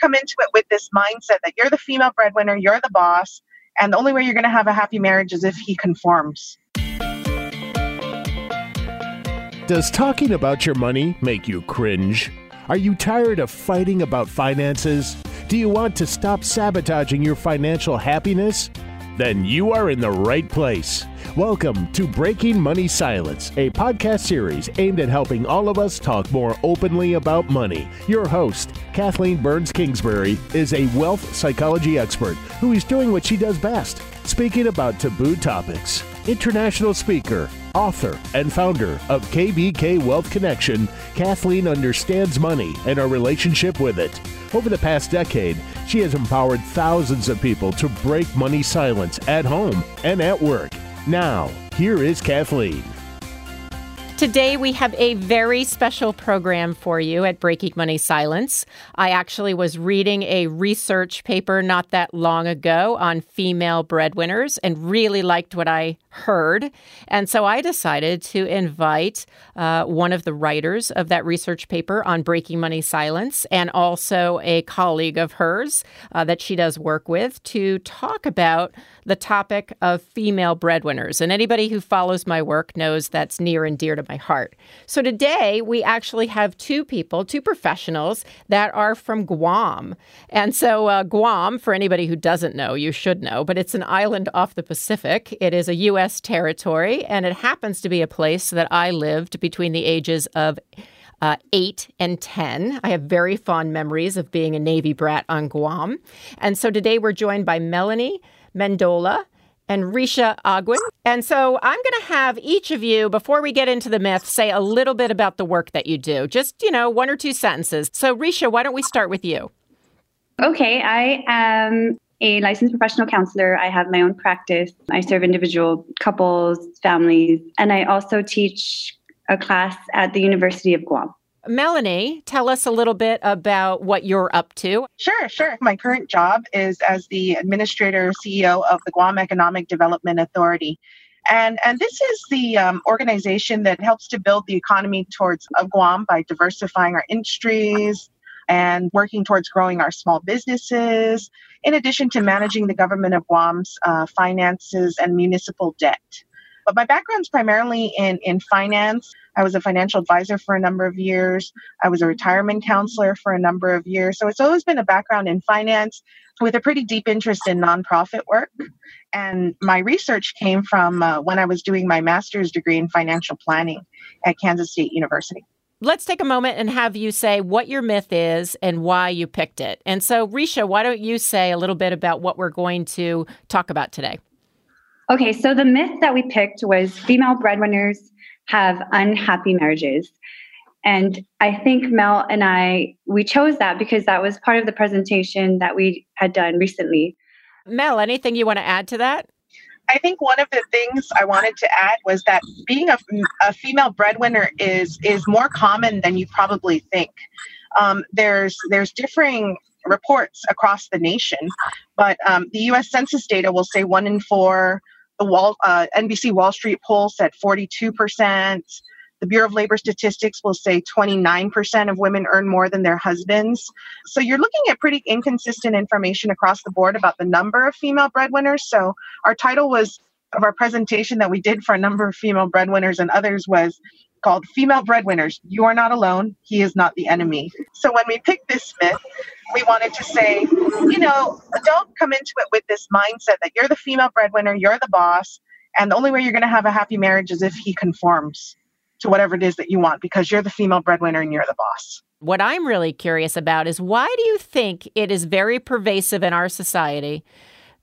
come into it with this mindset that you're the female breadwinner, you're the boss, and the only way you're going to have a happy marriage is if he conforms. Does talking about your money make you cringe? Are you tired of fighting about finances? Do you want to stop sabotaging your financial happiness? Then you are in the right place. Welcome to Breaking Money Silence, a podcast series aimed at helping all of us talk more openly about money. Your host, Kathleen Burns Kingsbury, is a wealth psychology expert who is doing what she does best speaking about taboo topics. International speaker, author, and founder of KBK Wealth Connection, Kathleen understands money and our relationship with it. Over the past decade, she has empowered thousands of people to break money silence at home and at work. Now, here is Kathleen. Today, we have a very special program for you at Breaking Money Silence. I actually was reading a research paper not that long ago on female breadwinners and really liked what I heard. And so I decided to invite uh, one of the writers of that research paper on Breaking Money Silence and also a colleague of hers uh, that she does work with to talk about the topic of female breadwinners. And anybody who follows my work knows that's near and dear to my heart. So today we actually have two people, two professionals that are from Guam. And so uh, Guam, for anybody who doesn't know, you should know, but it's an island off the Pacific. It is a U.S. territory, and it happens to be a place that I lived between the ages of uh, 8 and 10. I have very fond memories of being a Navy brat on Guam. And so today we're joined by Melanie Mendiola and Risha Agwin. And so I'm going to have each of you, before we get into the myth, say a little bit about the work that you do. Just, you know, one or two sentences. So, Risha, why don't we start with you? Okay, I am a licensed professional counselor. I have my own practice. I serve individual couples, families, and I also teach a class at the University of Guam. Melanie, tell us a little bit about what you're up to. Sure, sure. My current job is as the administrator CEO of the Guam Economic Development Authority. And, and this is the um, organization that helps to build the economy towards of Guam by diversifying our industries and working towards growing our small businesses, in addition to managing the government of Guam's uh, finances and municipal debt. But my background's primarily in, in finance. I was a financial advisor for a number of years. I was a retirement counselor for a number of years. So it's always been a background in finance with a pretty deep interest in nonprofit work. And my research came from uh, when I was doing my master's degree in financial planning at Kansas State University let's take a moment and have you say what your myth is and why you picked it. And so, Risha, why don't you say a little bit about what we're going to talk about today? Okay, so the myth that we picked was female breadwinners have unhappy marriages. And I think Mel and I, we chose that because that was part of the presentation that we had done recently. Mel, anything you want to add to that? I think one of the things I wanted to add was that being a, a female breadwinner is is more common than you probably think. Um, there's there's differing reports across the nation, but um, the U.S. Census data will say one in four the Wall, uh, NBC Wall Street poll said 42%. The Bureau of Labor Statistics will say 29% of women earn more than their husbands. So you're looking at pretty inconsistent information across the board about the number of female breadwinners. So our title was of our presentation that we did for a number of female breadwinners and others was called Female Breadwinners. You are not alone. He is not the enemy. So when we picked this myth, we wanted to say, you know, don't come into it with this mindset that you're the female breadwinner, you're the boss, and the only way you're going to have a happy marriage is if he conforms to whatever it is that you want because you're the female breadwinner and you're the boss. What I'm really curious about is why do you think it is very pervasive in our society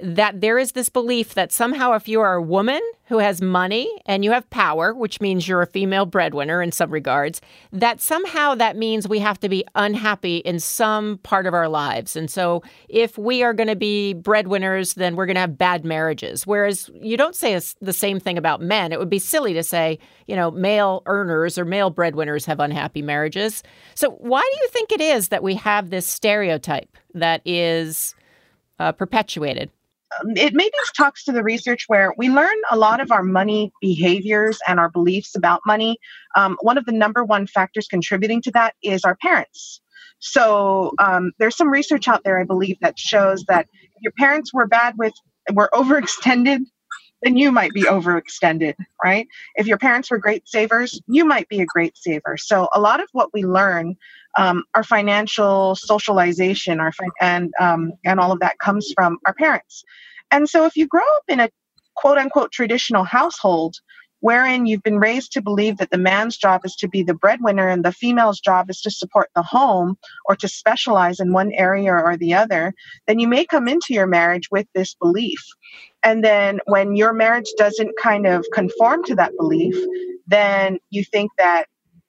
that there is this belief that somehow if you are a woman who has money and you have power, which means you're a female breadwinner in some regards, that somehow that means we have to be unhappy in some part of our lives. And so if we are going to be breadwinners, then we're going to have bad marriages. Whereas you don't say the same thing about men. It would be silly to say, you know, male earners or male breadwinners have unhappy marriages. So why do you think it is that we have this stereotype that is uh, perpetuated? Um, it maybe talks to the research where we learn a lot of our money behaviors and our beliefs about money. Um, one of the number one factors contributing to that is our parents. So um, there's some research out there, I believe, that shows that if your parents were bad with, were overextended, then you might be overextended, right? If your parents were great savers, you might be a great saver. So a lot of what we learn, um, our financial socialization, our and um, and all of that comes from our parents. And so if you grow up in a quote unquote traditional household, wherein you've been raised to believe that the man's job is to be the breadwinner and the female's job is to support the home or to specialize in one area or the other, then you may come into your marriage with this belief. And then when your marriage doesn't kind of conform to that belief, then you think that,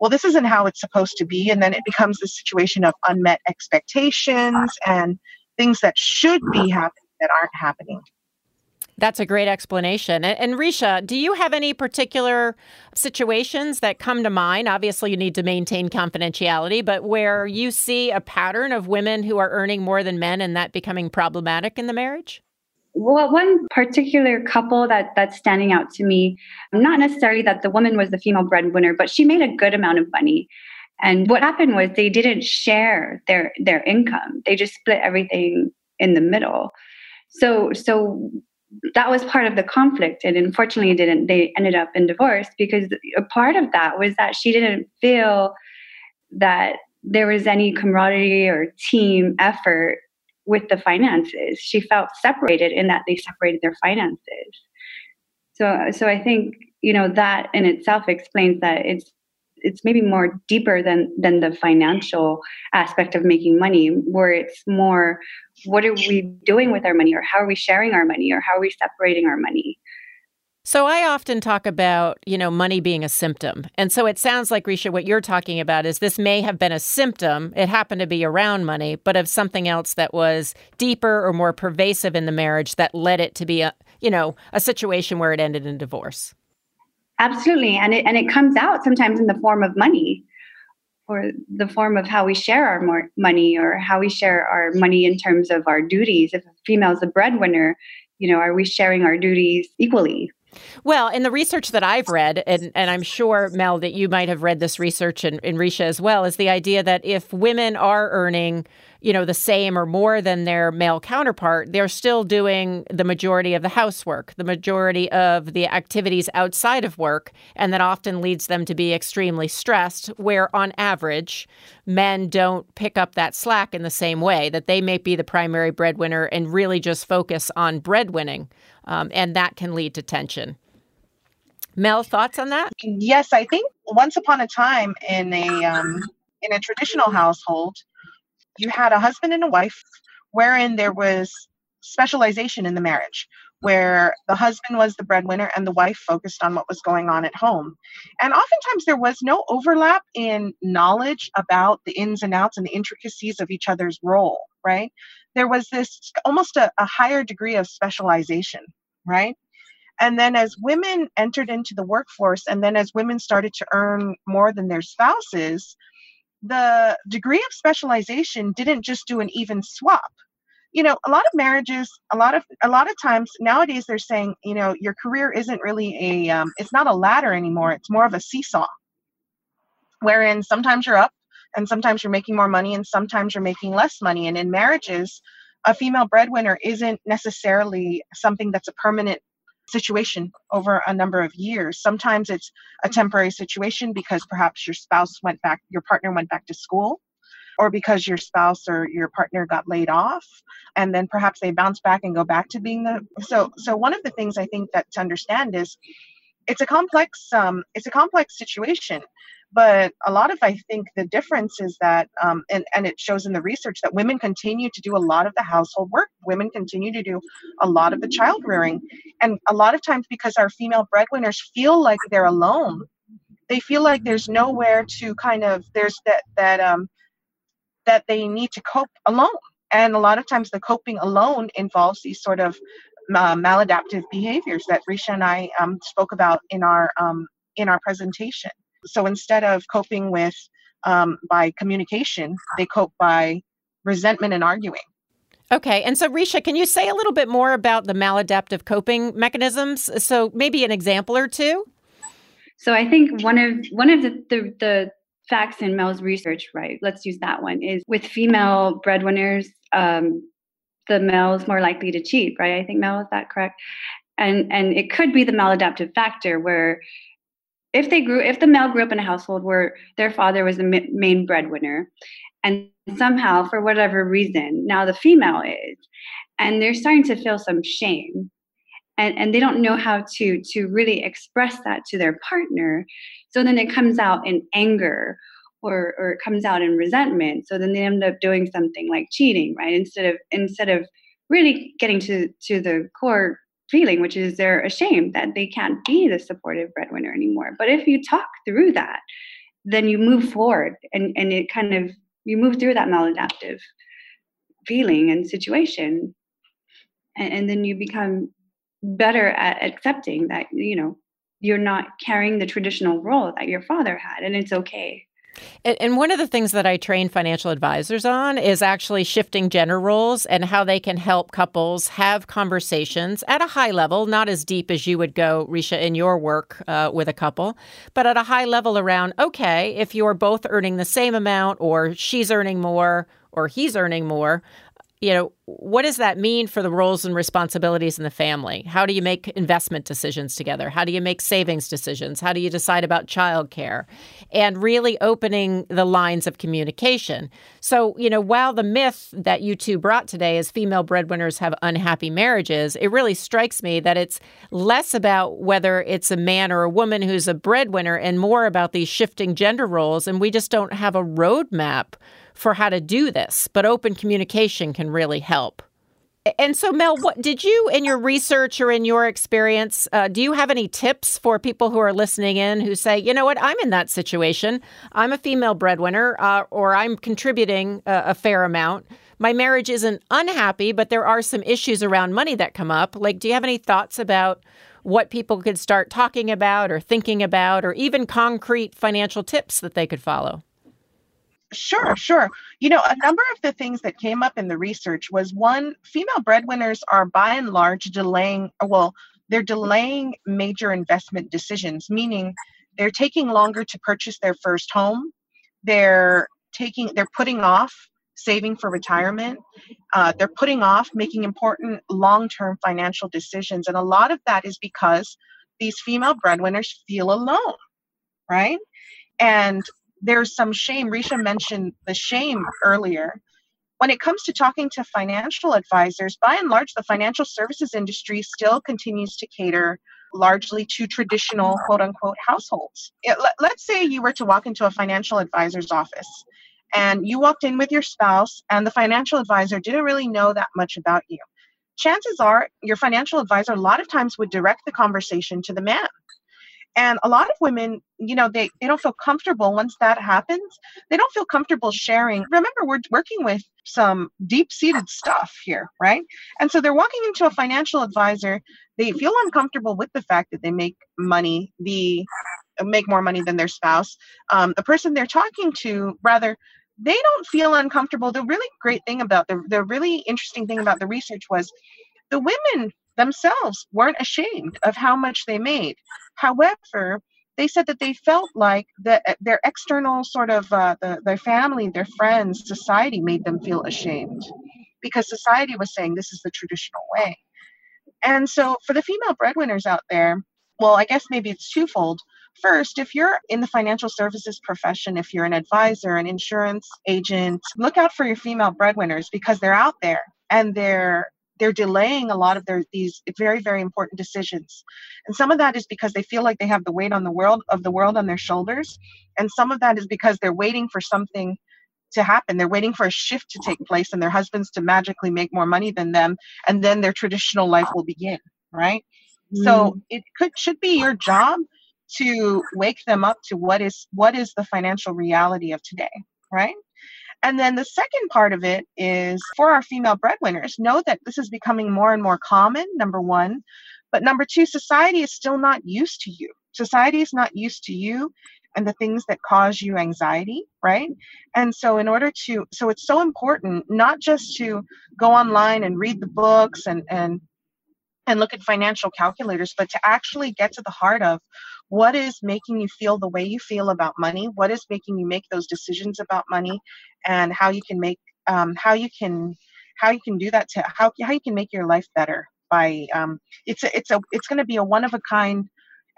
well, this isn't how it's supposed to be. And then it becomes a situation of unmet expectations and things that should be happening that aren't happening. That's a great explanation. And, and, Risha, do you have any particular situations that come to mind? Obviously, you need to maintain confidentiality, but where you see a pattern of women who are earning more than men and that becoming problematic in the marriage? Well, one particular couple that that's standing out to me, not necessarily that the woman was the female breadwinner, but she made a good amount of money. And what happened was they didn't share their their income. They just split everything in the middle. So so that was part of the conflict and unfortunately didn't they ended up in divorce because a part of that was that she didn't feel that there was any camaraderie or team effort with the finances. She felt separated in that they separated their finances. So so i think you know that in itself explains that it's it's maybe more deeper than than the financial aspect of making money where it's more what are we doing with our money or how are we sharing our money or how are we separating our money so I often talk about, you know, money being a symptom. And so it sounds like Risha what you're talking about is this may have been a symptom. It happened to be around money, but of something else that was deeper or more pervasive in the marriage that led it to be a, you know, a situation where it ended in divorce. Absolutely. And it, and it comes out sometimes in the form of money or the form of how we share our money or how we share our money in terms of our duties. If a female is a breadwinner, you know, are we sharing our duties equally? Well, in the research that I've read, and, and I'm sure, Mel, that you might have read this research and, and Risha as well, is the idea that if women are earning you know, the same or more than their male counterpart, they're still doing the majority of the housework, the majority of the activities outside of work, and that often leads them to be extremely stressed, where on average, men don't pick up that slack in the same way, that they may be the primary breadwinner and really just focus on breadwinning. Um, and that can lead to tension. Mel, thoughts on that? Yes, I think once upon a time in a um, in a traditional household, you had a husband and a wife wherein there was specialization in the marriage where the husband was the breadwinner and the wife focused on what was going on at home. And oftentimes there was no overlap in knowledge about the ins and outs and the intricacies of each other's role, right? There was this almost a, a higher degree of specialization, right? And then as women entered into the workforce, and then as women started to earn more than their spouses, the degree of specialization didn't just do an even swap. You know a lot of marriages a lot of a lot of times nowadays they're saying you know your career isn't really a um, it's not a ladder anymore it's more of a seesaw. Wherein sometimes you're up and sometimes you're making more money and sometimes you're making less money. And in marriages a female breadwinner isn't necessarily something that's a permanent situation over a number of years. Sometimes it's a mm-hmm. temporary situation because perhaps your spouse went back, your partner went back to school, or because your spouse or your partner got laid off, and then perhaps they bounce back and go back to being the. So, so one of the things I think that to understand is it's a complex um, it's a complex situation but a lot of i think the difference is that um, and, and it shows in the research that women continue to do a lot of the household work. Women continue to do a lot of the child rearing. And a lot of times because our female breadwinners feel like they're alone they feel like there's nowhere to kind of there's that that um that they need to cope alone. And a lot of times the coping alone involves these sort of uh, maladaptive behaviors that Risha and I um, spoke about in our um, in our presentation. So instead of coping with um, by communication, they cope by resentment and arguing. Okay. And so, Risha, can you say a little bit more about the maladaptive coping mechanisms? So, maybe an example or two? So, I think one of one of the, the, the facts in Mel's research, right? Let's use that one. Is with female breadwinners, um, the male is more likely to cheat, right? I think Mel is that correct? And and it could be the maladaptive factor where if they grew if the male grew up in a household where their father was the main breadwinner and somehow for whatever reason now the female is and they're starting to feel some shame and, and they don't know how to to really express that to their partner so then it comes out in anger or or it comes out in resentment. So then they end up doing something like cheating right? Instead of instead of really getting to to the core feeling which is they're ashamed that they can't be the supportive breadwinner anymore. But if you talk through that then you move forward and and it kind of you move through that maladaptive feeling and situation. And, and then you become better at accepting that you know you're not carrying the traditional role that your father had and it's okay and, one of the things that I train financial advisors on is actually shifting gender roles and how they can help couples have conversations at a high level, not as deep as you would go, Risha, in your work uh, with a couple, but at a high level around okay, if you're both earning the same amount, or she's earning more, or he's earning more, you know, what does that mean for the roles and responsibilities in the family? How do you make investment decisions together? How do you make savings decisions? How do you decide about childcare? And really opening the lines of communication. So, you know, while the myth that you two brought today is female breadwinners have unhappy marriages, it really strikes me that it's less about whether it's a man or a woman who's a breadwinner and more about these shifting gender roles. And we just don't have a roadmap for how to do this, but open communication can really help. And so, Mel, what did you, in your research or in your experience, uh, do you have any tips for people who are listening in who say, you know what, I'm in that situation. I'm a female breadwinner, uh, or I'm contributing a, a fair amount. My marriage isn't unhappy, but there are some issues around money that come up. Like, do you have any thoughts about what people could start talking about or thinking about, or even concrete financial tips that they could follow? Sure, sure. You know, a number of the things that came up in the research was one, female breadwinners are by and large delaying, well, they're delaying major investment decisions, meaning they're taking longer to purchase their first home. They're taking, they're putting off saving for retirement. Uh, they're putting off making important long term financial decisions. And a lot of that is because these female breadwinners feel alone, right? And there's some shame. Risha mentioned the shame earlier. When it comes to talking to financial advisors, by and large, the financial services industry still continues to cater largely to traditional quote unquote households. It, let, let's say you were to walk into a financial advisor's office and you walked in with your spouse, and the financial advisor didn't really know that much about you. Chances are your financial advisor a lot of times would direct the conversation to the man and a lot of women you know they, they don't feel comfortable once that happens. They don't feel comfortable sharing. Remember we're working with some deep seated stuff here right? And so they're walking into a financial advisor. They feel uncomfortable with the fact that they make money the make more money than their spouse. Um, the person they're talking to rather they don't feel uncomfortable. The really great thing about the, the really interesting thing about the research was the women themselves weren't ashamed of how much they made. However, they said that they felt like that uh, their external sort of uh, the, their family, their friends, society made them feel ashamed because society was saying this is the traditional way. And so for the female breadwinners out there, well, I guess maybe it's twofold. First, if you're in the financial services profession, if you're an advisor, an insurance agent, look out for your female breadwinners because they're out there and they're they're delaying a lot of their these very very important decisions. And some of that is because they feel like they have the weight on the world of the world on their shoulders. And some of that is because they're waiting for something to happen. They're waiting for a shift to take place and their husbands to magically make more money than them. And then their traditional life will begin right? Mm. so it could should be your job to wake them up to what is what is the financial reality of today right and then the second part of it is for our female breadwinners, know that this is becoming more and more common, number one. But number two, society is still not used to you. Society is not used to you and the things that cause you anxiety, right? And so, in order to, so it's so important not just to go online and read the books and, and, and look at financial calculators, but to actually get to the heart of what is making you feel the way you feel about money? What is making you make those decisions about money? And how you can make um, how you can how you can do that to how, how you can make your life better by um, it's a, it's a it's going to be a one of a kind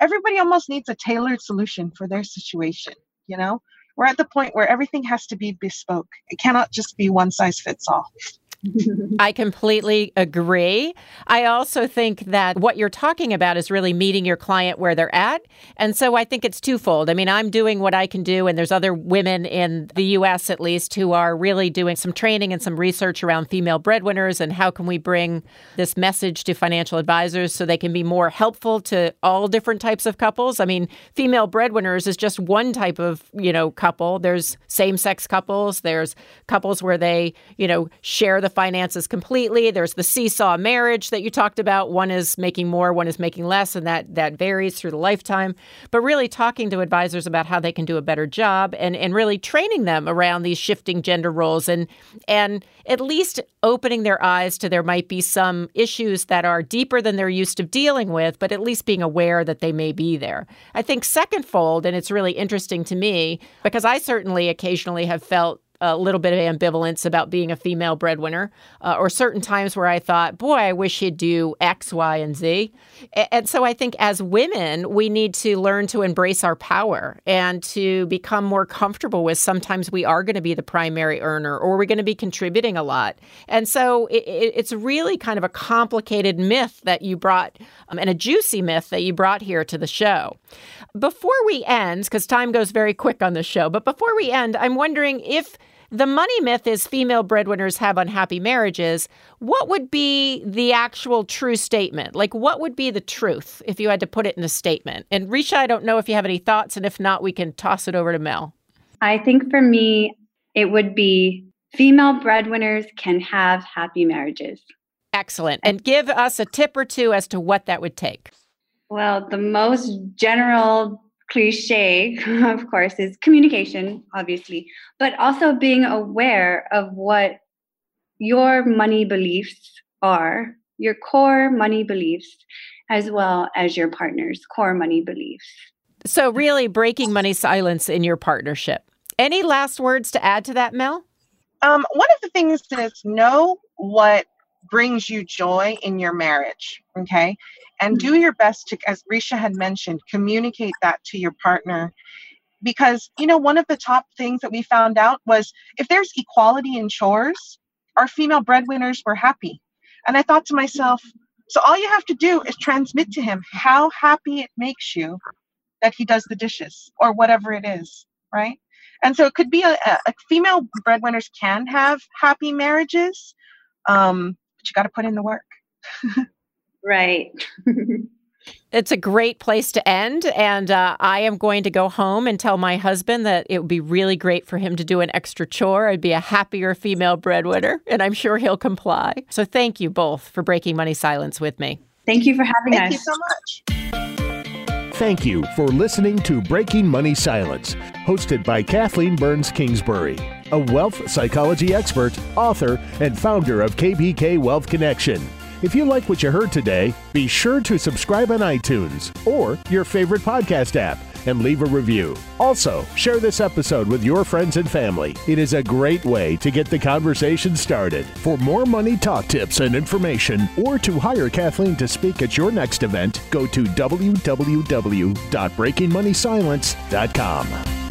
everybody almost needs a tailored solution for their situation you know? We're at the point where everything has to be bespoke. It cannot just be one size fits all I completely agree. I also think that what you're talking about is really meeting your client where they're at. And so I think it's twofold. I mean, I'm doing what I can do, and there's other women in the US at least who are really doing some training and some research around female breadwinners and how can we bring this message to financial advisors so they can be more helpful to all different types of couples. I mean, female breadwinners is just one type of, you know, couple. There's same-sex couples, there's couples where they, you know, share the finances completely. There's the seesaw marriage that you talked about. One is making more, one is making less, and that that varies through the lifetime. But really talking to advisors about how they can do a better job and, and really training them around these shifting gender roles and and at least opening their eyes to there might be some issues that are deeper than they're used to dealing with, but at least being aware that they may be there. I think second fold, and it's really interesting to me because I certainly occasionally have felt a little bit of ambivalence about being a female breadwinner, uh, or certain times where I thought, boy, I wish he'd do X, Y, and Z. And so I think as women, we need to learn to embrace our power and to become more comfortable with sometimes we are going to be the primary earner or we're going to be contributing a lot. And so it, it, it's really kind of a complicated myth that you brought um, and a juicy myth that you brought here to the show. Before we end, because time goes very quick on the show, but before we end, I'm wondering if the money myth is female breadwinners have unhappy marriages. What would be the actual true statement? Like, what would be the truth if you had to put it in a statement? And Risha, I don't know if you have any thoughts, and if not, we can toss it over to Mel. I think for me, it would be female breadwinners can have happy marriages. Excellent. And give us a tip or two as to what that would take. Well, the most general cliche, of course, is communication, obviously, but also being aware of what your money beliefs are, your core money beliefs, as well as your partner's core money beliefs. So, really breaking money silence in your partnership. Any last words to add to that, Mel? Um, one of the things is know what brings you joy in your marriage. Okay? And do your best to as risha had mentioned communicate that to your partner. Because you know one of the top things that we found out was if there's equality in chores our female breadwinners were happy. And i thought to myself so all you have to do is transmit to him how happy it makes you that he does the dishes or whatever it is right? And so it could be a, a female breadwinners can have happy marriages um, but you got to put in the work Right. It's a great place to end. And uh, I am going to go home and tell my husband that it would be really great for him to do an extra chore. I'd be a happier female breadwinner, and I'm sure he'll comply. So thank you both for breaking money silence with me. Thank you for having Thank us. Thank you so much. Thank you for listening to Breaking Money Silence, hosted by Kathleen Burns Kingsbury, a wealth psychology expert, author, and founder of KBK Wealth Connection. If you like what you heard today, be sure to subscribe on iTunes or your favorite podcast app and leave a review. Also, share this episode with your friends and family. It is a great way to get the conversation started. For more money talk tips and information, or to hire Kathleen to speak at your next event, go to www.breakingmoneysilence.com.